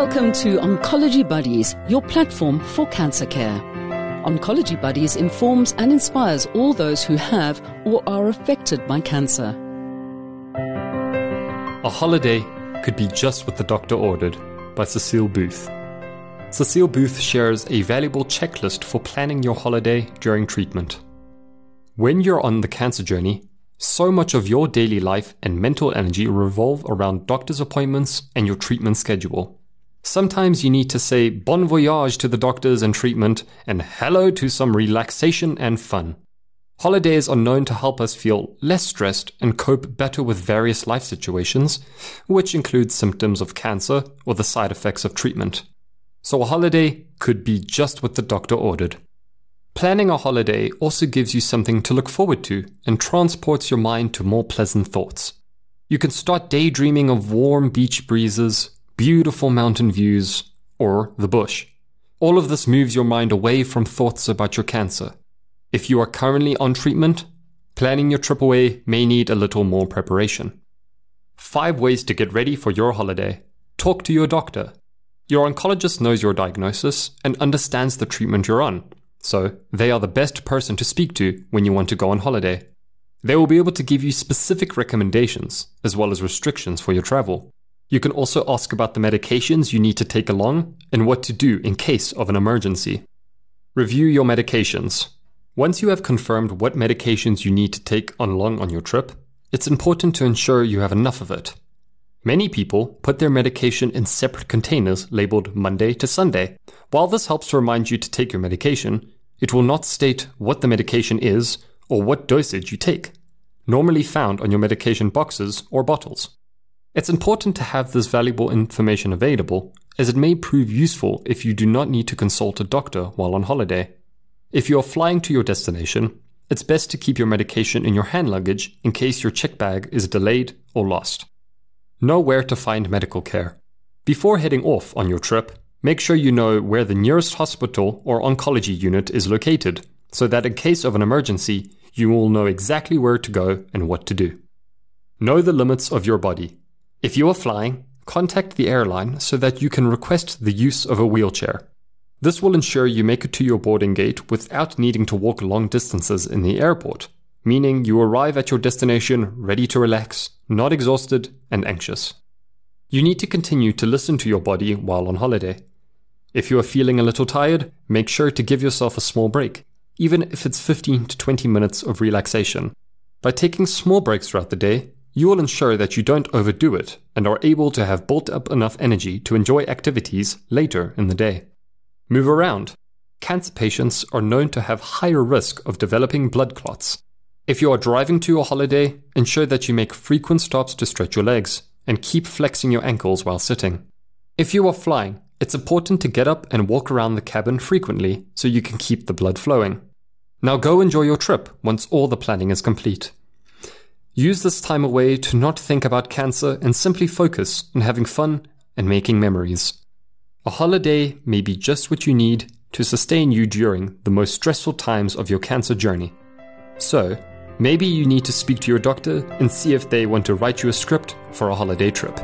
Welcome to Oncology Buddies, your platform for cancer care. Oncology Buddies informs and inspires all those who have or are affected by cancer. A holiday could be just what the doctor ordered by Cecile Booth. Cecile Booth shares a valuable checklist for planning your holiday during treatment. When you're on the cancer journey, so much of your daily life and mental energy revolve around doctor's appointments and your treatment schedule. Sometimes you need to say bon voyage to the doctors and treatment and hello to some relaxation and fun. Holidays are known to help us feel less stressed and cope better with various life situations, which include symptoms of cancer or the side effects of treatment. So a holiday could be just what the doctor ordered. Planning a holiday also gives you something to look forward to and transports your mind to more pleasant thoughts. You can start daydreaming of warm beach breezes, beautiful mountain views, or the bush. All of this moves your mind away from thoughts about your cancer. If you are currently on treatment, planning your trip away may need a little more preparation. Five ways to get ready for your holiday. Talk to your doctor. Your oncologist knows your diagnosis and understands the treatment you're on, so they are the best person to speak to when you want to go on holiday. They will be able to give you specific recommendations as well as restrictions for your travel. You can also ask about the medications you need to take along and what to do in case of an emergency. Review your medications. Once you have confirmed what medications you need to take along on your trip, it's important to ensure you have enough of it. Many people put their medication in separate containers labeled Monday to Sunday. While this helps to remind you to take your medication, it will not state what the medication is or what dosage you take, normally found on your medication boxes or bottles. It's important to have this valuable information available, as it may prove useful if you do not need to consult a doctor while on holiday. If you are flying to your destination, it's best to keep your medication in your hand luggage in case your check bag is delayed or lost. Know where to find medical care. Before heading off on your trip, make sure you know where the nearest hospital or oncology unit is located, so that in case of an emergency, you will know exactly where to go and what to do. Know the limits of your body. If you are flying, contact the airline so that you can request the use of a wheelchair. This will ensure you make it to your boarding gate without needing to walk long distances in the airport, meaning you arrive at your destination ready to relax, not exhausted and anxious. You need to continue to listen to your body while on holiday. If you are feeling a little tired, make sure to give yourself a small break, even if it's 15 to 20 minutes of relaxation. By taking small breaks throughout the day, you will ensure that you don't overdo it and are able to have built up enough energy to enjoy activities later in the day. Move around. Cancer patients are known to have higher risk of developing blood clots. If you are driving to your holiday, ensure that you make frequent stops to stretch your legs and keep flexing your ankles while sitting. If you are flying, it's important to get up and walk around the cabin frequently so you can keep the blood flowing. Now go enjoy your trip once all the planning is complete. Use this time away to not think about cancer and simply focus on having fun and making memories. A holiday may be just what you need to sustain you during the most stressful times of your cancer journey. So, maybe you need to speak to your doctor and see if they want to write you a script for a holiday trip.